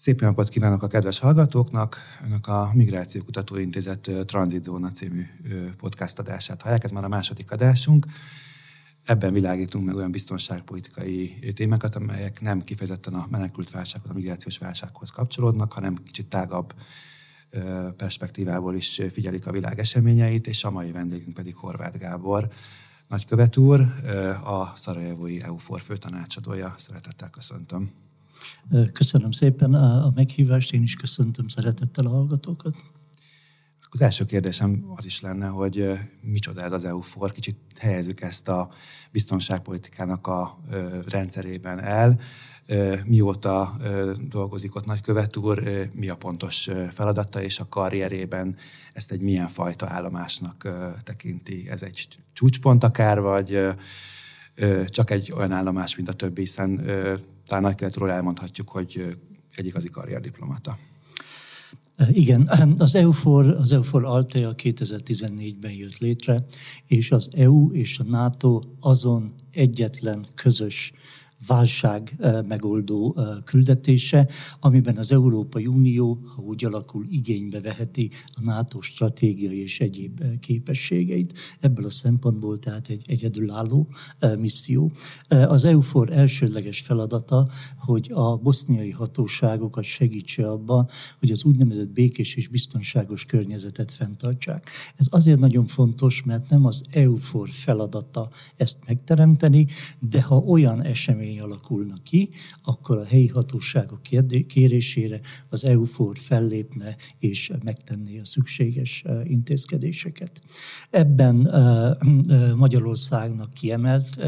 Szép napot kívánok a kedves hallgatóknak! Önök a Migráció Kutatóintézet Transitzóna című podcast adását hallják. Ez már a második adásunk. Ebben világítunk meg olyan biztonságpolitikai témákat, amelyek nem kifejezetten a menekült válsághoz, a migrációs válsághoz kapcsolódnak, hanem kicsit tágabb perspektívából is figyelik a világ eseményeit, és a mai vendégünk pedig Horváth Gábor, nagykövet úr, a Szarajevói EUFOR főtanácsadója. Szeretettel köszöntöm. Köszönöm szépen a meghívást, én is köszöntöm szeretettel a hallgatókat. Az első kérdésem az is lenne, hogy micsoda ez az EUFOR, kicsit helyezzük ezt a biztonságpolitikának a rendszerében el. Mióta dolgozik ott nagykövet úr, mi a pontos feladata, és a karrierében ezt egy milyen fajta állomásnak tekinti? Ez egy csúcspont akár, vagy csak egy olyan állomás, mint a többi, hiszen talán nagykövetről elmondhatjuk, hogy egy igazi karrierdiplomata. Igen, az EUFOR, az EUFOR Altea 2014-ben jött létre, és az EU és a NATO azon egyetlen közös válság megoldó küldetése, amiben az Európai Unió, ha úgy alakul, igénybe veheti a NATO stratégiai és egyéb képességeit. Ebből a szempontból tehát egy egyedülálló misszió. Az EUFOR elsődleges feladata, hogy a boszniai hatóságokat segítse abban, hogy az úgynevezett békés és biztonságos környezetet fenntartsák. Ez azért nagyon fontos, mert nem az EUFOR feladata ezt megteremteni, de ha olyan esemény esemény alakulna ki, akkor a helyi hatóságok kérésére az EUFOR fellépne és megtenné a szükséges intézkedéseket. Ebben Magyarországnak kiemelt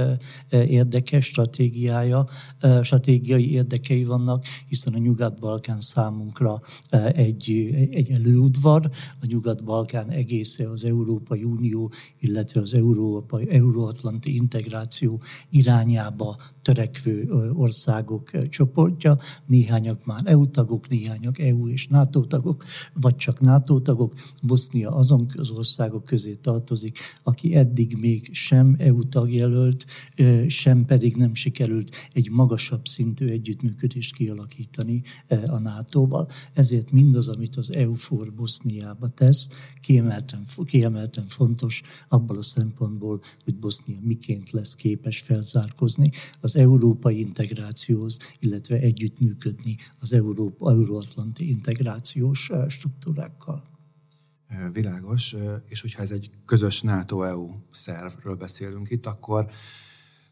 érdekes stratégiája, stratégiai érdekei vannak, hiszen a Nyugat-Balkán számunkra egy, egy előudvar, a Nyugat-Balkán egésze az Európai Unió, illetve az Európai, Euróatlanti integráció irányába törek törekvő országok csoportja, néhányak már EU tagok, néhányak EU és NATO tagok, vagy csak NATO tagok. Bosznia azon az országok közé tartozik, aki eddig még sem EU tagjelölt, sem pedig nem sikerült egy magasabb szintű együttműködést kialakítani a NATO-val. Ezért mindaz, amit az EU-for Boszniába tesz, kiemelten, kiemelten fontos abból a szempontból, hogy Bosznia miként lesz képes felzárkozni az EU európai integrációhoz, illetve együttműködni az Európa, euróatlanti integrációs struktúrákkal. Világos, és hogyha ez egy közös NATO-EU szervről beszélünk itt, akkor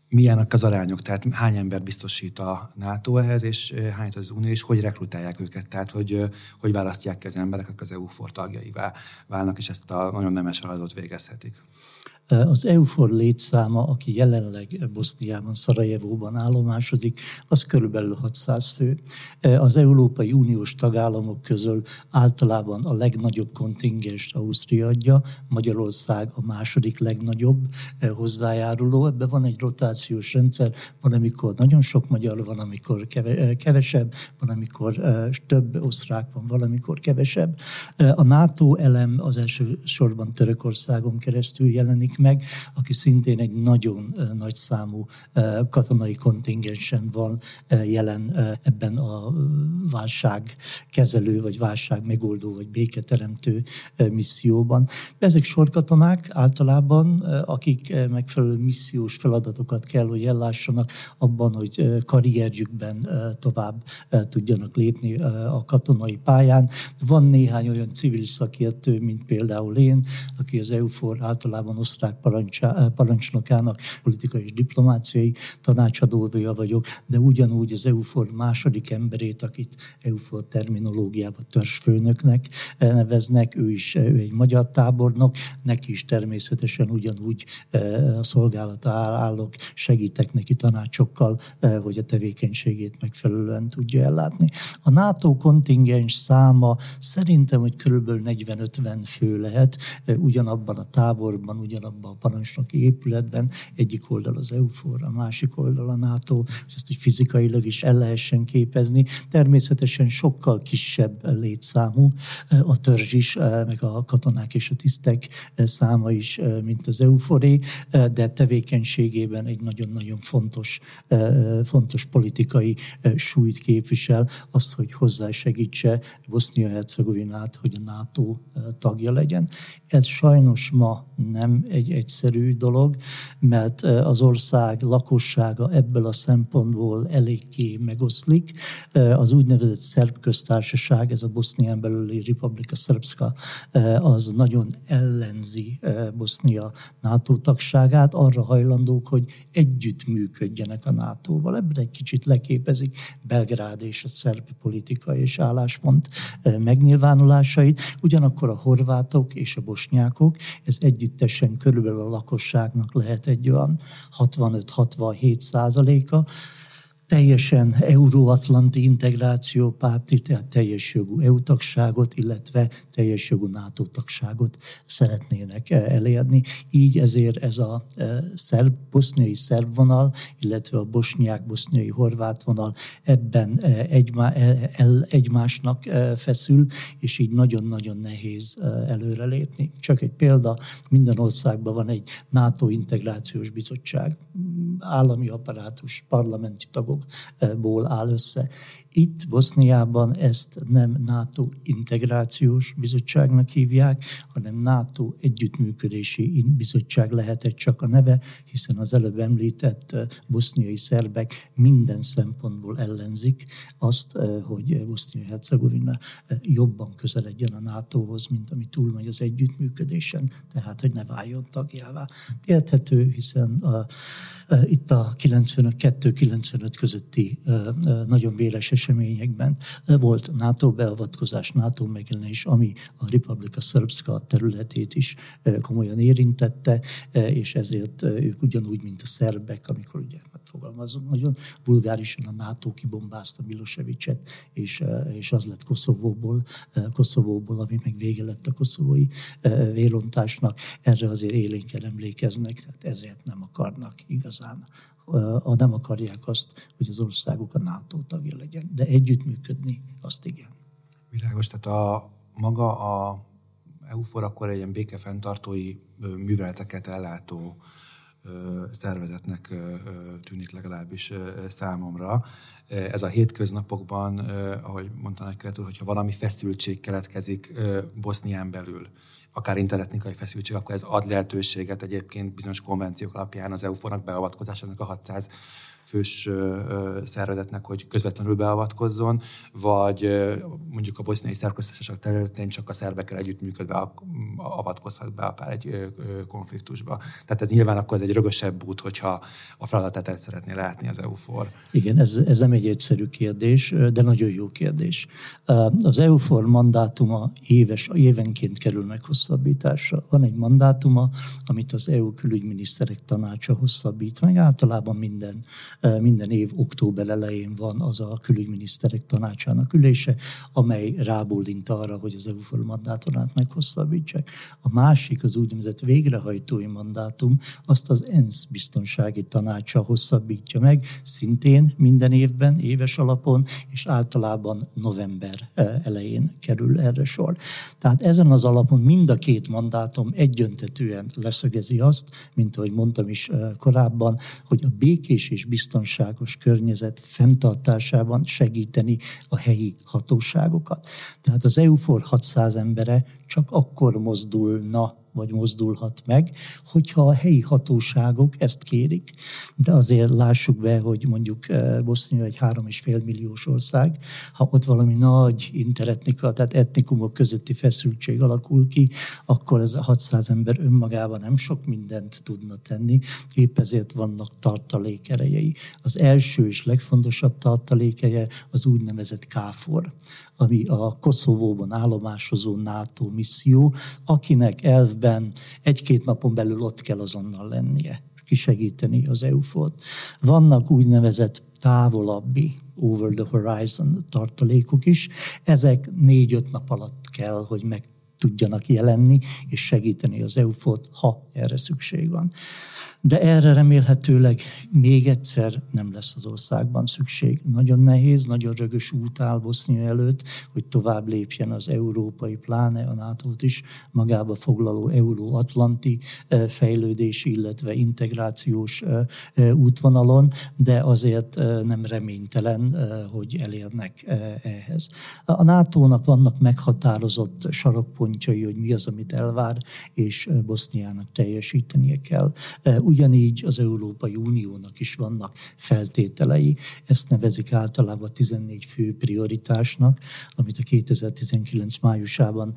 milyenek az arányok? Tehát hány ember biztosít a NATO ehhez, és hány az Unió, és hogy rekrutálják őket? Tehát hogy, hogy választják ki az emberek, akik az EU-for tagjaivá válnak, és ezt a nagyon nemes feladatot végezhetik? Az EUFOR létszáma, aki jelenleg Boszniában, Szarajevóban állomásodik, az körülbelül 600 fő. Az Európai Uniós tagállamok közül általában a legnagyobb kontingest Ausztria adja, Magyarország a második legnagyobb hozzájáruló. Ebben van egy rotációs rendszer, van, amikor nagyon sok magyar, van, amikor kevesebb, van, amikor több osztrák van, valamikor kevesebb. A NATO elem az első sorban Törökországon keresztül jelenik meg, aki szintén egy nagyon nagy számú katonai kontingensen van jelen ebben a válság kezelő, vagy válság megoldó, vagy béketeremtő misszióban. Ezek sorkatonák általában, akik megfelelő missziós feladatokat kell, hogy ellássanak abban, hogy karrierjükben tovább tudjanak lépni a katonai pályán. Van néhány olyan civil szakértő, mint például én, aki az EUFOR általában osztrák osztrák parancsnokának, politikai és diplomáciai tanácsadója vagyok, de ugyanúgy az EUFOR második emberét, akit EUFOR terminológiában törzsfőnöknek eh, neveznek, ő is ő egy magyar tábornok, neki is természetesen ugyanúgy eh, a szolgálata állok, segítek neki tanácsokkal, eh, hogy a tevékenységét megfelelően tudja ellátni. A NATO kontingens száma szerintem, hogy körülbelül 40-50 fő lehet, ugyanabban a táborban, ugyanabban abban a parancsnoki épületben, egyik oldal az EUFOR, a másik oldal a NATO, és ezt is fizikailag is el lehessen képezni. Természetesen sokkal kisebb létszámú a törzs is, meg a katonák és a tisztek száma is, mint az EUFORé, de tevékenységében egy nagyon-nagyon fontos, fontos politikai súlyt képvisel, azt, hogy hozzásegítse Bosznia-Hercegovinát, hogy a NATO tagja legyen. Ez sajnos ma nem egy egyszerű dolog, mert az ország lakossága ebből a szempontból eléggé megoszlik. Az úgynevezett szerb köztársaság, ez a Bosznián belüli Republika Srpska, az nagyon ellenzi Bosznia NATO tagságát, arra hajlandók, hogy együtt működjenek a NATO-val. Ebben egy kicsit leképezik Belgrád és a szerb politika és álláspont megnyilvánulásait. Ugyanakkor a horvátok és a bosnyákok, ez együttesen körülbelül a lakosságnak lehet egy olyan 65-67 százaléka, teljesen euróatlanti integráció párti, tehát teljes jogú EU tagságot, illetve teljes jogú NATO tagságot szeretnének eh, elérni. Így ezért ez a eh, szerb, boszniai szerb vonal, illetve a bosnyák, boszniai horvát vonal ebben eh, egymá, el, egymásnak feszül, és így nagyon-nagyon nehéz előrelépni. Csak egy példa, minden országban van egy NATO integrációs bizottság, állami apparátus, parlamenti tagok, országokból áll össze. Itt Boszniában ezt nem NATO integrációs bizottságnak hívják, hanem NATO együttműködési bizottság lehetett csak a neve, hiszen az előbb említett boszniai szerbek minden szempontból ellenzik azt, hogy Bosznia-Hercegovina jobban közeledjen a NATO-hoz, mint ami túlmegy az együttműködésen, tehát hogy ne váljon tagjává. Érthető, hiszen a, itt a 92-95 közötti nagyon véles eseményekben volt NATO beavatkozás, NATO megjelenés, ami a Republika Srpska területét is komolyan érintette, és ezért ők ugyanúgy, mint a szerbek, amikor ugye hát fogalmazunk, nagyon vulgárisan a NATO kibombázta Milosevicet, és, és az lett Koszovóból, Koszovóból, ami meg vége lett a koszovói vérontásnak. Erre azért élénken emlékeznek, tehát ezért nem akarnak igazán a, nem akarják azt, hogy az országuk a NATO tagja legyen, de együttműködni azt igen. Világos, tehát a maga a EUFOR akkor egy ilyen békefenntartói műveleteket ellátó szervezetnek tűnik legalábbis számomra. Ez a hétköznapokban, ahogy mondta nagykövet úr, hogyha valami feszültség keletkezik Bosznián belül, akár internetnikai feszültség, akkor ez ad lehetőséget egyébként bizonyos konvenciók alapján az EU-fornak beavatkozásának a 600 fős szervezetnek, hogy közvetlenül beavatkozzon, vagy mondjuk a boszniai szerköztársaság területén csak a szerbekkel együttműködve avatkozhat be akár egy konfliktusba. Tehát ez nyilván akkor egy rögösebb út, hogyha a feladatát el szeretné látni az EUFOR. Igen, ez, ez nem egy egyszerű kérdés, de nagyon jó kérdés. Az EUFOR mandátuma éves, évenként kerül meghosszabbításra. Van egy mandátuma, amit az EU külügyminiszterek tanácsa hosszabbít meg, általában minden minden év október elején van az a külügyminiszterek tanácsának ülése, amely rábólint arra, hogy az EU mandátumát meghosszabbítsák. A másik, az úgynevezett végrehajtói mandátum, azt az ENSZ biztonsági tanácsa hosszabbítja meg, szintén minden évben, éves alapon, és általában november elején kerül erre sor. Tehát ezen az alapon mind a két mandátum egyöntetően leszögezi azt, mint ahogy mondtam is korábban, hogy a békés és biztonságos biztonságos környezet fenntartásában segíteni a helyi hatóságokat. Tehát az EUFOR 600 embere csak akkor mozdulna vagy mozdulhat meg, hogyha a helyi hatóságok ezt kérik. De azért lássuk be, hogy mondjuk eh, Bosznia egy három és fél milliós ország, ha ott valami nagy interetnika, tehát etnikumok közötti feszültség alakul ki, akkor ez a 600 ember önmagában nem sok mindent tudna tenni, épp ezért vannak tartalékerejei. Az első és legfontosabb tartalékeje az úgynevezett KFOR, ami a Koszovóban állomásozó NATO misszió, akinek elvben egy-két napon belül ott kell azonnal lennie kisegíteni az EUFOT. Vannak úgynevezett távolabbi over the horizon tartalékok is. Ezek négy-öt nap alatt kell, hogy meg tudjanak jelenni és segíteni az EUFOT, ha erre szükség van de erre remélhetőleg még egyszer nem lesz az országban szükség. Nagyon nehéz, nagyon rögös út áll Bosznia előtt, hogy tovább lépjen az európai, pláne a nato is magába foglaló euró-atlanti fejlődés, illetve integrációs útvonalon, de azért nem reménytelen, hogy elérnek ehhez. A NATO-nak vannak meghatározott sarokpontjai, hogy mi az, amit elvár, és Boszniának teljesítenie kell Ugyanígy az Európai Uniónak is vannak feltételei, ezt nevezik általában 14 fő prioritásnak, amit a 2019 májusában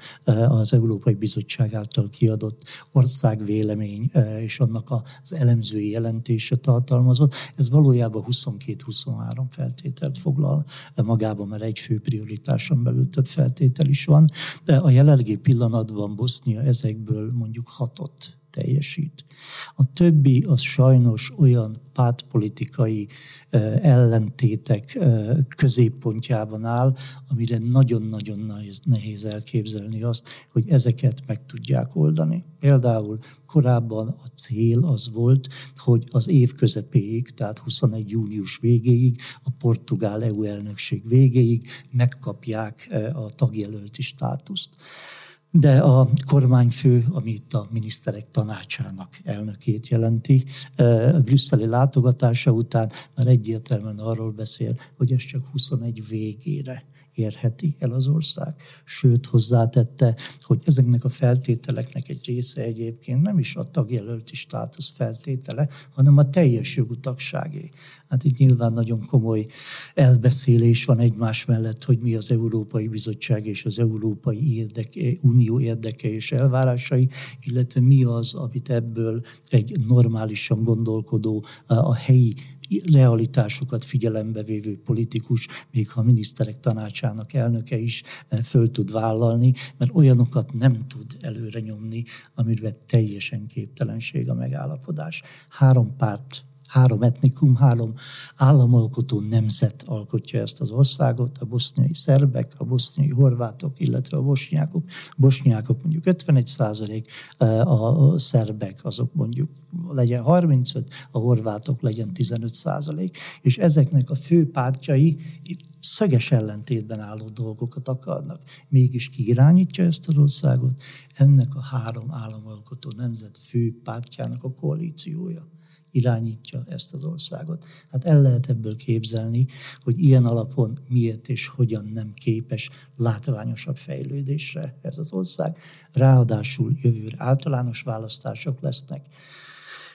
az Európai Bizottság által kiadott országvélemény és annak az elemzői jelentése tartalmazott. Ez valójában 22-23 feltételt foglal magában, mert egy fő prioritáson belül több feltétel is van. De a jelenlegi pillanatban Bosznia ezekből mondjuk hatot teljesít. A többi az sajnos olyan pártpolitikai ellentétek középpontjában áll, amire nagyon-nagyon nehéz, elképzelni azt, hogy ezeket meg tudják oldani. Például korábban a cél az volt, hogy az év közepéig, tehát 21. június végéig, a portugál EU elnökség végéig megkapják a tagjelölti státuszt de a kormányfő, ami itt a miniszterek tanácsának elnökét jelenti, a brüsszeli látogatása után már egyértelműen arról beszél, hogy ez csak 21 végére érheti el az ország. Sőt, hozzátette, hogy ezeknek a feltételeknek egy része egyébként nem is a tagjelölti státusz feltétele, hanem a teljes jogú tagságé. Hát itt nyilván nagyon komoly elbeszélés van egymás mellett, hogy mi az Európai Bizottság és az Európai érdeke, Unió érdeke és elvárásai, illetve mi az, amit ebből egy normálisan gondolkodó, a helyi realitásokat figyelembe vévő politikus, még ha a miniszterek tanácsának elnöke is eh, föl tud vállalni, mert olyanokat nem tud előre nyomni, amiben teljesen képtelenség a megállapodás. Három párt három etnikum, három államalkotó nemzet alkotja ezt az országot, a boszniai szerbek, a boszniai horvátok, illetve a bosnyákok. Bosnyákok mondjuk 51 százalék, a szerbek azok mondjuk legyen 35, a horvátok legyen 15 százalék, és ezeknek a fő pártjai szöges ellentétben álló dolgokat akarnak. Mégis ki irányítja ezt az országot? Ennek a három államalkotó nemzet fő pártjának a koalíciója irányítja ezt az országot. Hát el lehet ebből képzelni, hogy ilyen alapon miért és hogyan nem képes látványosabb fejlődésre ez az ország. Ráadásul jövőre általános választások lesznek,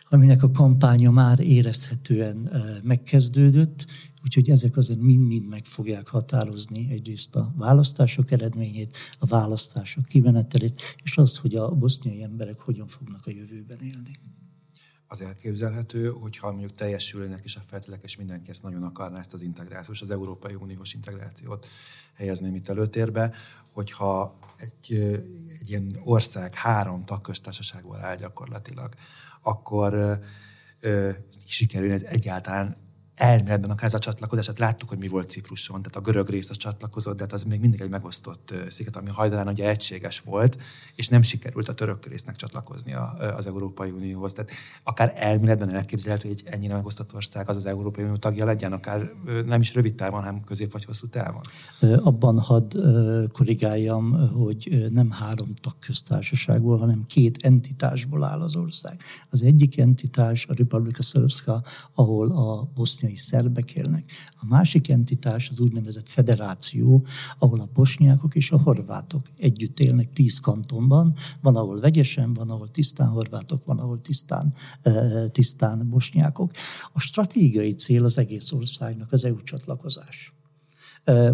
aminek a kampánya már érezhetően megkezdődött, úgyhogy ezek azért mind-mind meg fogják határozni egyrészt a választások eredményét, a választások kimenetelét, és az, hogy a boszniai emberek hogyan fognak a jövőben élni az elképzelhető, hogyha mondjuk teljesülnek is a feltételek, és mindenki ezt nagyon akarná ezt az integrációs, az Európai Uniós integrációt helyezném itt előtérbe, hogyha egy, egy ilyen ország három tagköztársaságból áll gyakorlatilag, akkor ö, sikerül egyáltalán elméletben akár ez a csatlakozás, hát láttuk, hogy mi volt Cipruson, tehát a görög rész az csatlakozott, de hát az még mindig egy megosztott sziget, ami hajdanán ugye egységes volt, és nem sikerült a török résznek csatlakozni az Európai Unióhoz. Tehát akár elméletben elképzelhető, hogy egy ennyire megosztott ország az az Európai Unió tagja legyen, akár nem is rövid távon, hanem közép vagy hosszú távon. Abban hadd korrigáljam, hogy nem három tagköztársaságból, hanem két entitásból áll az ország. Az egyik entitás a Republika Srpska, ahol a bosznia boszniai szerbek élnek. A másik entitás az úgynevezett federáció, ahol a bosnyákok és a horvátok együtt élnek tíz kantonban. Van, ahol vegyesen, van, ahol tisztán horvátok, van, ahol tisztán, tisztán bosnyákok. A stratégiai cél az egész országnak az EU csatlakozás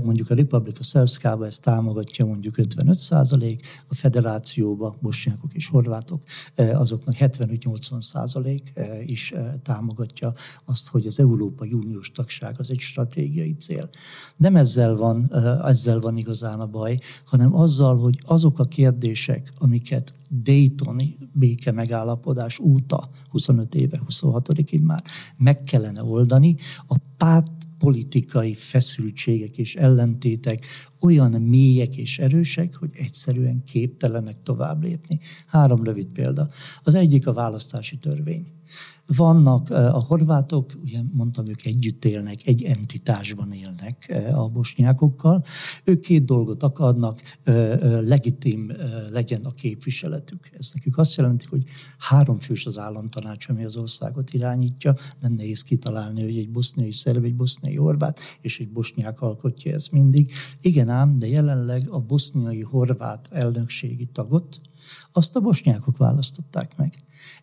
mondjuk a Republika Szerszkába ezt támogatja mondjuk 55 százalék, a federációba bosnyákok és horvátok azoknak 75-80 százalék is támogatja azt, hogy az Európai Uniós tagság az egy stratégiai cél. Nem ezzel van, ezzel van igazán a baj, hanem azzal, hogy azok a kérdések, amiket Daytoni béke megállapodás óta, 25 éve, 26 már meg kellene oldani, a párt politikai feszültségek és ellentétek olyan mélyek és erősek, hogy egyszerűen képtelenek tovább lépni. Három rövid példa. Az egyik a választási törvény. Vannak a horvátok, ugye mondtam, ők együtt élnek, egy entitásban élnek a bosnyákokkal. Ők két dolgot akarnak, legitim legyen a képviseletük. Ez nekik azt jelenti, hogy három fős az államtanács, ami az országot irányítja. Nem nehéz kitalálni, hogy egy boszniai szerb, egy boszniai horvát és egy bosnyák alkotja ezt mindig. Igen ám, de jelenleg a boszniai horvát elnökségi tagot azt a bosnyákok választották meg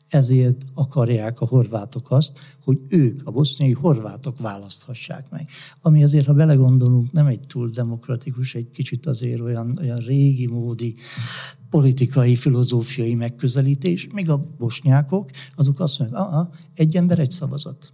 ezért akarják a horvátok azt, hogy ők, a boszniai horvátok választhassák meg. Ami azért, ha belegondolunk, nem egy túl demokratikus, egy kicsit azért olyan, olyan régi módi politikai, filozófiai megközelítés, míg a bosnyákok, azok azt mondják, egy ember, egy szavazat.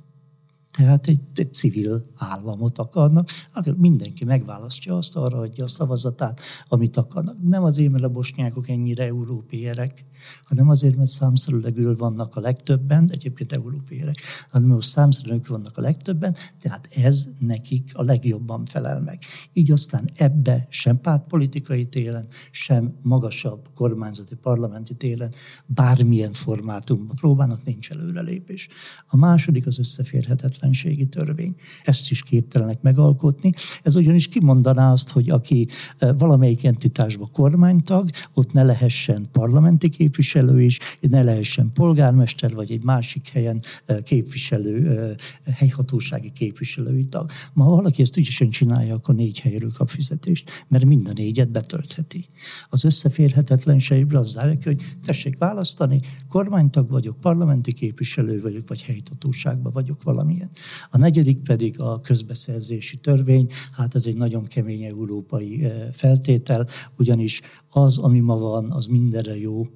Tehát egy, egy civil államot akarnak, akkor mindenki megválasztja azt, arra adja a szavazatát, amit akarnak. Nem azért, mert a bosnyákok ennyire európérek, hanem azért, mert számszerűleg vannak a legtöbben, egyébként európérek, hanem most számszerűleg vannak a legtöbben, tehát ez nekik a legjobban felel meg. Így aztán ebbe sem pártpolitikai télen, sem magasabb kormányzati parlamenti télen bármilyen formátumban próbálnak, nincs előrelépés. A második az összeférhetetlen függetlenségi törvény. Ezt is képtelenek megalkotni. Ez ugyanis kimondaná azt, hogy aki eh, valamelyik entitásban kormánytag, ott ne lehessen parlamenti képviselő is, ne lehessen polgármester, vagy egy másik helyen eh, képviselő, eh, helyhatósági képviselői tag. Ma ha valaki ezt ügyesen csinálja, akkor négy helyről kap fizetést, mert mind a négyet betöltheti. Az összeférhetetlenségre az zárja hogy tessék választani, kormánytag vagyok, parlamenti képviselő vagyok, vagy helyhatóságban vagyok valamilyen. A negyedik pedig a közbeszerzési törvény, hát ez egy nagyon kemény európai feltétel, ugyanis az, ami ma van, az mindenre jó,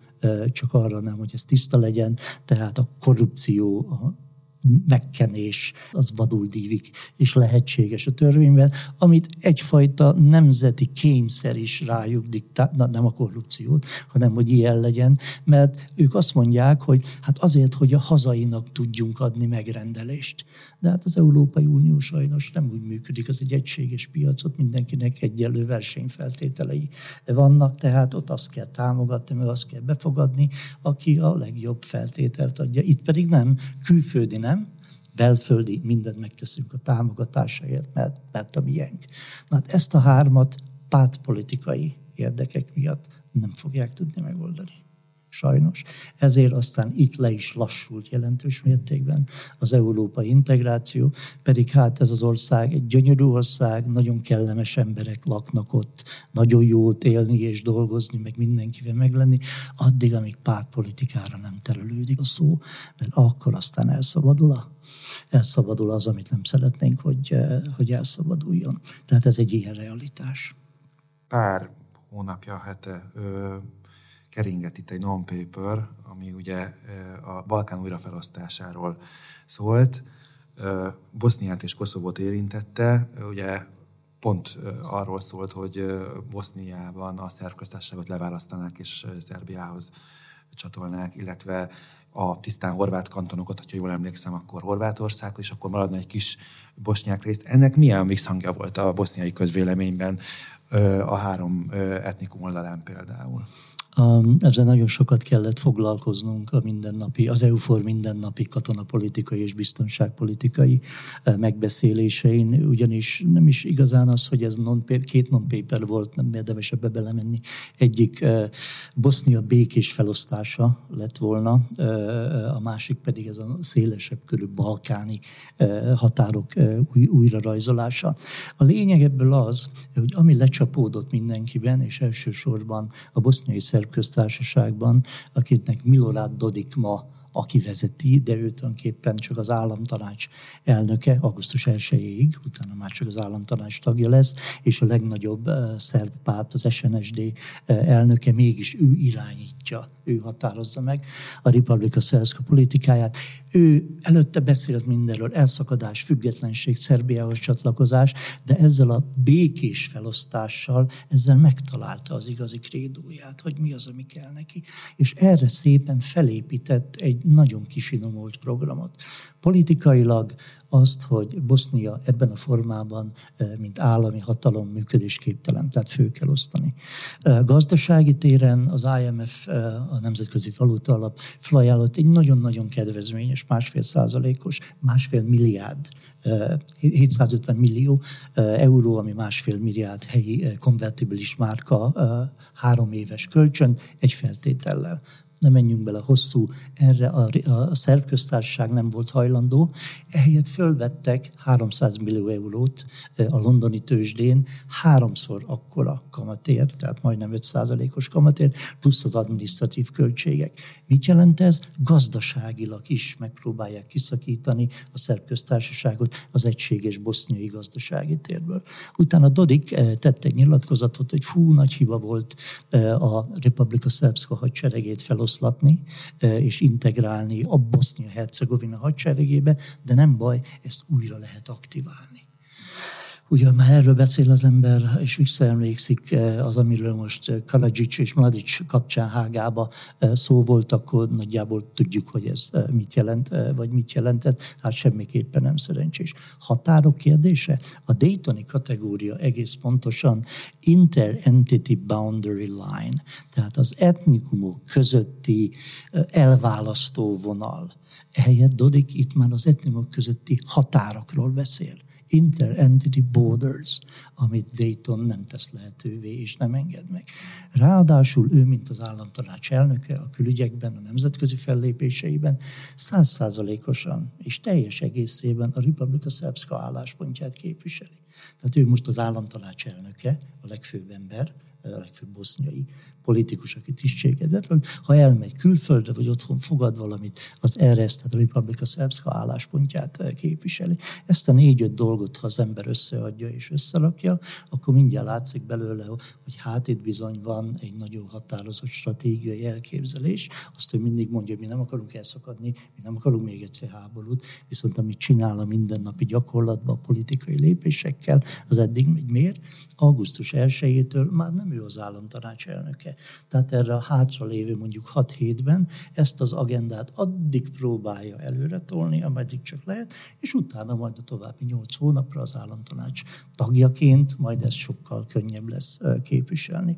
csak arra nem, hogy ez tiszta legyen, tehát a korrupció, a megkenés, az vadul dívik, és lehetséges a törvényben, amit egyfajta nemzeti kényszer is rájuk diktál, na, nem a korrupciót, hanem hogy ilyen legyen, mert ők azt mondják, hogy hát azért, hogy a hazainak tudjunk adni megrendelést. De hát az Európai Unió sajnos nem úgy működik, az egy egységes piacot, mindenkinek egyenlő versenyfeltételei vannak, tehát ott azt kell támogatni, meg azt kell befogadni, aki a legjobb feltételt adja. Itt pedig nem, külföldi nem, belföldi, mindent megteszünk a támogatásáért, mert, mert a miénk. Na hát ezt a hármat pártpolitikai érdekek miatt nem fogják tudni megoldani. Sajnos. Ezért aztán itt le is lassult jelentős mértékben az európai integráció, pedig hát ez az ország egy gyönyörű ország, nagyon kellemes emberek laknak ott, nagyon jó ott élni és dolgozni, meg mindenkivel meglenni, addig, amíg pártpolitikára nem terülődik a szó, mert akkor aztán elszabadul a elszabadul az, amit nem szeretnénk, hogy, eh, hogy elszabaduljon. Tehát ez egy ilyen realitás. Pár hónapja, hete ö, keringett itt egy non-paper, ami ugye a Balkán újrafelosztásáról szólt. Boszniát és Koszovót érintette, ugye pont arról szólt, hogy Boszniában a szerb leválasztanák és Szerbiához csatolnák, illetve a tisztán horvát kantonokat, ha jól emlékszem, akkor Horvátország, és akkor maradna egy kis bosnyák részt. Ennek milyen visszhangja volt a boszniai közvéleményben a három etnikum oldalán például? Ezzel nagyon sokat kellett foglalkoznunk a mindennapi, az EUFOR mindennapi katonapolitikai és biztonságpolitikai eh, megbeszélésein, ugyanis nem is igazán az, hogy ez non két non-paper volt, nem érdemes ebbe belemenni. Egyik eh, Bosznia békés felosztása lett volna, eh, a másik pedig ez a szélesebb körű balkáni határok új, újrarajzolása. A lényeg ebből az, hogy ami lecsapódott mindenkiben, és elsősorban a boszniai szerb köztársaságban, akinek Milorad Dodik ma aki vezeti, de ő tulajdonképpen csak az államtanács elnöke, augusztus 1-ig, utána már csak az államtanács tagja lesz, és a legnagyobb szerb párt, az SNSD elnöke mégis ő irányítja, ő határozza meg a Republika Szerszka politikáját. Ő előtte beszélt mindenről, elszakadás, függetlenség, Szerbiához csatlakozás, de ezzel a békés felosztással, ezzel megtalálta az igazi krédóját, hogy mi az, ami kell neki. És erre szépen felépített egy nagyon kifinomult programot. Politikailag azt, hogy Bosznia ebben a formában, mint állami hatalom működésképtelen, tehát fő kell osztani. Gazdasági téren az IMF, a Nemzetközi Valuta Alap felajánlott egy nagyon-nagyon kedvezményes, másfél százalékos, másfél milliárd, 750 millió euró, ami másfél milliárd helyi konvertibilis márka három éves kölcsön egy feltétellel ne menjünk bele hosszú, erre a, a szerköztársaság nem volt hajlandó. Ehelyett fölvettek 300 millió eurót a londoni tőzsdén, háromszor akkora kamatér, tehát majdnem 5%-os kamatér, plusz az adminisztratív költségek. Mit jelent ez? Gazdaságilag is megpróbálják kiszakítani a szerköztársaságot az egységes boszniai gazdasági térből. Utána Dodik tett egy nyilatkozatot, hogy fú, nagy hiba volt a Republika Szerbszka hadseregét felosztani, eloszlatni és integrálni a Bosznia-Hercegovina hadseregébe, de nem baj, ezt újra lehet aktiválni. Ugye már erről beszél az ember, és visszaemlékszik az, amiről most Kaladzsics és Mladic kapcsán Hágába szó volt, akkor nagyjából tudjuk, hogy ez mit jelent, vagy mit jelentett. Hát semmiképpen nem szerencsés. Határok kérdése? A Daytoni kategória egész pontosan inter-entity boundary line, tehát az etnikumok közötti elválasztó vonal. Ehelyett Dodik itt már az etnikumok közötti határokról beszél inter-entity borders, amit Dayton nem tesz lehetővé és nem enged meg. Ráadásul ő, mint az államtanács elnöke a külügyekben, a nemzetközi fellépéseiben százszázalékosan és teljes egészében a Republika Szerbszka álláspontját képviseli. Tehát ő most az államtanács elnöke, a legfőbb ember, a legfőbb boszniai politikus, aki tisztséget betről, ha elmegy külföldre, vagy otthon fogad valamit, az ezt, tehát a Republika Szerbszka álláspontját eh, képviseli. Ezt a négy-öt dolgot, ha az ember összeadja és összerakja, akkor mindjárt látszik belőle, hogy hát itt bizony van egy nagyon határozott stratégiai elképzelés. Azt ő mindig mondja, hogy mi nem akarunk elszakadni, mi nem akarunk még egyszer háborút, viszont amit csinál a mindennapi gyakorlatban a politikai lépésekkel, az eddig megy miért? Augusztus 1-től már nem ő az államtanács elnöke. Tehát erre a hátra lévő mondjuk 6 hétben ezt az agendát addig próbálja előre tolni, ameddig csak lehet, és utána majd a további 8 hónapra az államtanács tagjaként majd ez sokkal könnyebb lesz képviselni.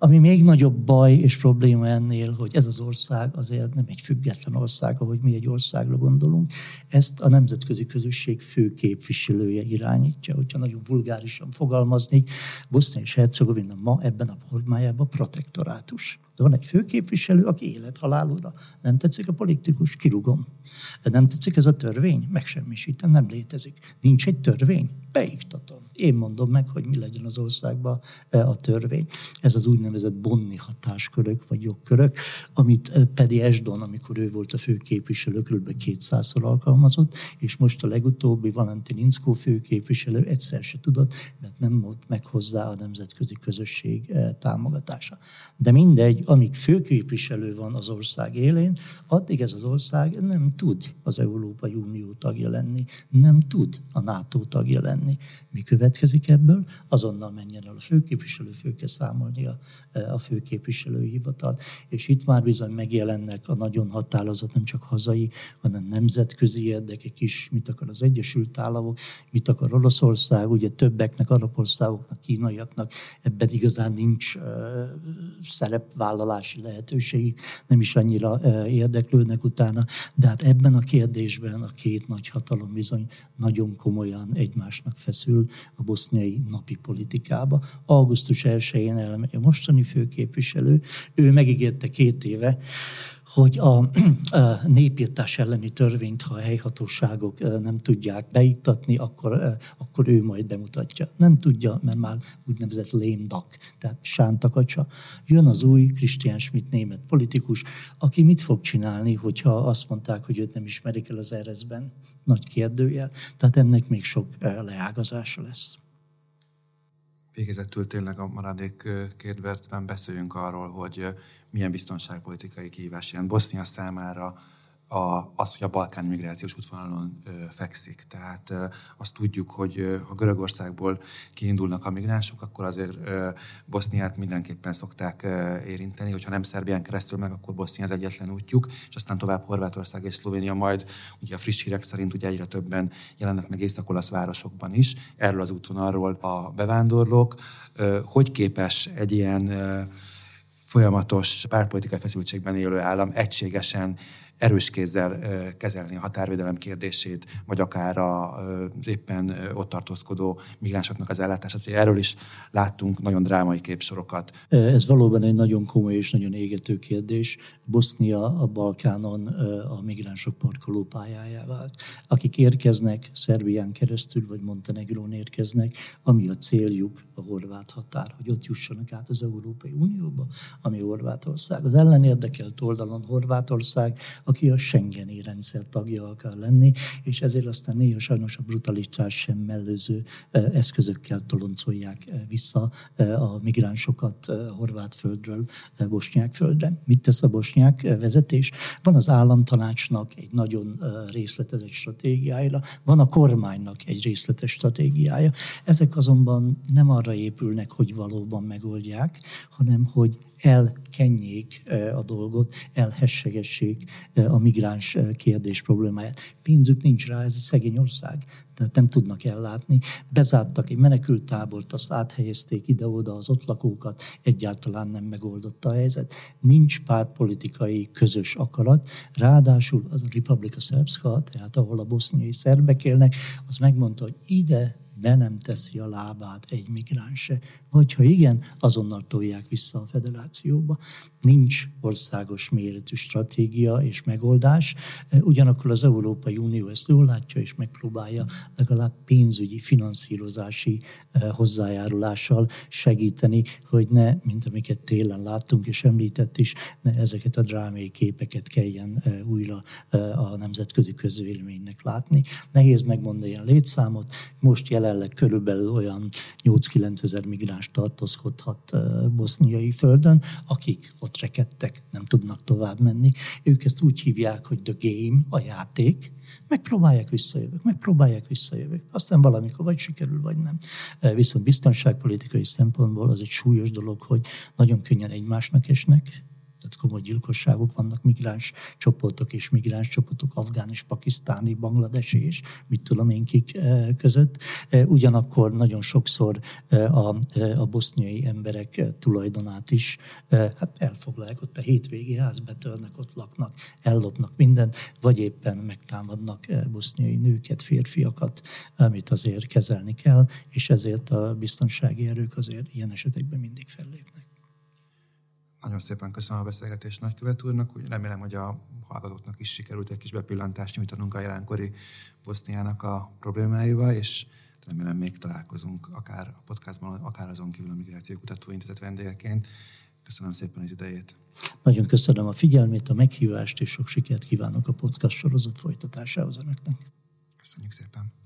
Ami még nagyobb baj és probléma ennél, hogy ez az ország azért nem egy független ország, ahogy mi egy országra gondolunk, ezt a nemzetközi közösség fő képviselője irányítja. Hogyha nagyon vulgárisan fogalmaznék, Bosznia és Hercegovina ma ebben a formájában protektorátus. De van egy főképviselő, aki élethalálóra. Nem tetszik a politikus, kirugom. Nem tetszik ez a törvény, megsemmisítem, nem létezik. Nincs egy törvény, beiktatom. Én mondom meg, hogy mi legyen az országban e, a törvény. Ez az úgynevezett bonni hatáskörök vagy jogkörök, amit e, Pedi Esdon, amikor ő volt a főképviselő, kb. 200-szor alkalmazott, és most a legutóbbi Valentin Inszkó főképviselő egyszer se tudott, mert nem volt meg hozzá a nemzetközi közösség e, támogatása. De mindegy, amíg főképviselő van az ország élén, addig ez az ország nem tud az Európai Unió tagja lenni, nem tud a NATO tagja lenni. Mi következik ebből? Azonnal menjen el a főképviselő, fő kell számolni a, a főképviselői hivatal. És itt már bizony megjelennek a nagyon határozott, nem csak hazai, hanem nemzetközi érdekek is, mit akar az Egyesült Államok, mit akar Oroszország, ugye többeknek, arab országoknak, kínaiaknak ebben igazán nincs uh, szerepvállalat vállalási lehetőség, nem is annyira érdeklődnek utána, de hát ebben a kérdésben a két nagy hatalom bizony nagyon komolyan egymásnak feszül a boszniai napi politikába. Augusztus 1-én elmegy a mostani főképviselő, ő megígérte két éve, hogy a, népírtás elleni törvényt, ha a helyhatóságok nem tudják beiktatni, akkor, akkor ő majd bemutatja. Nem tudja, mert már úgynevezett lémdak, tehát sántakacsa. Jön az új Christian Schmidt német politikus, aki mit fog csinálni, hogyha azt mondták, hogy őt nem ismerik el az ereszben? Nagy kérdőjel. Tehát ennek még sok leágazása lesz. Végezetül tényleg a maradék két percben beszéljünk arról, hogy milyen biztonságpolitikai kihívás jelent Bosznia számára a, az, hogy a balkán migrációs útvonalon ö, fekszik. Tehát ö, azt tudjuk, hogy ö, ha Görögországból kiindulnak a migránsok, akkor azért ö, Boszniát mindenképpen szokták ö, érinteni, hogyha nem Szerbián keresztül meg, akkor Bosznia az egyetlen útjuk, és aztán tovább Horvátország és Szlovénia, majd ugye a friss hírek szerint ugye egyre többen jelennek meg észak városokban is, erről az útvonalról a bevándorlók. Ö, hogy képes egy ilyen ö, folyamatos párpolitikai feszültségben élő állam egységesen erős kézzel kezelni a határvédelem kérdését, vagy akár az éppen ott tartózkodó migránsoknak az ellátását. Erről is láttunk nagyon drámai képsorokat. Ez valóban egy nagyon komoly és nagyon égető kérdés. Bosznia a Balkánon a migránsok parkoló pályájá vált. Akik érkeznek Szerbián keresztül, vagy Montenegrón érkeznek, ami a céljuk a horvát határ, hogy ott jussanak át az Európai Unióba, ami Horvátország. Az ellenérdekelt oldalon Horvátország, aki a Schengeni rendszer tagja akar lenni, és ezért aztán néha sajnos a brutalitás sem mellőző eszközökkel toloncolják vissza a migránsokat horvát földről bosnyák földre. Mit tesz a bosnyák vezetés? Van az államtanácsnak egy nagyon részletes stratégiája, van a kormánynak egy részletes stratégiája. Ezek azonban nem arra épülnek, hogy valóban megoldják, hanem hogy elkenjék a dolgot, elhessegessék a migráns kérdés problémáját. Pénzük nincs rá, ez egy szegény ország, tehát nem tudnak ellátni. Bezártak egy menekültábort, azt áthelyezték ide-oda az ott lakókat, egyáltalán nem megoldotta a helyzet. Nincs pártpolitikai közös akarat, ráadásul az a Republika Szerbszka, tehát ahol a boszniai szerbek élnek, az megmondta, hogy ide be nem teszi a lábát egy migránse, vagy ha igen, azonnal tolják vissza a federációba. Nincs országos méretű stratégia és megoldás, ugyanakkor az Európai Unió ezt jól látja és megpróbálja legalább pénzügyi, finanszírozási eh, hozzájárulással segíteni, hogy ne, mint amiket télen láttunk és említett is, ne ezeket a drámai képeket kelljen eh, újra eh, a nemzetközi közvéleménynek látni. Nehéz megmondani a létszámot, most jelen jelenleg körülbelül olyan 8-9 ezer migráns tartózkodhat boszniai földön, akik ott rekedtek, nem tudnak tovább menni. Ők ezt úgy hívják, hogy the game, a játék, megpróbálják visszajövök, megpróbálják visszajövök. Aztán valamikor vagy sikerül, vagy nem. Viszont biztonságpolitikai szempontból az egy súlyos dolog, hogy nagyon könnyen egymásnak esnek, tehát komoly gyilkosságok vannak, migráns csoportok és migráns csoportok, afgán és pakisztáni, bangladesi és mit tudom én kik eh, között. Eh, ugyanakkor nagyon sokszor eh, a, a boszniai emberek tulajdonát is hát elfoglalják, ott a hétvégi ház betörnek, ott laknak, ellopnak mindent, vagy éppen megtámadnak boszniai nőket, férfiakat, amit azért kezelni kell, és ezért a biztonsági erők azért ilyen esetekben mindig fellépnek. Nagyon szépen köszönöm a beszélgetést nagykövet úrnak, úgy remélem, hogy a hallgatóknak is sikerült egy kis bepillantást nyújtanunk a jelenkori Boszniának a problémáival, és remélem még találkozunk akár a podcastban, akár azon kívül a Migráció Kutatóintézet vendégeként. Köszönöm szépen az idejét. Nagyon köszönöm a figyelmét, a meghívást, és sok sikert kívánok a podcast sorozat folytatásához önöknek. Köszönjük szépen.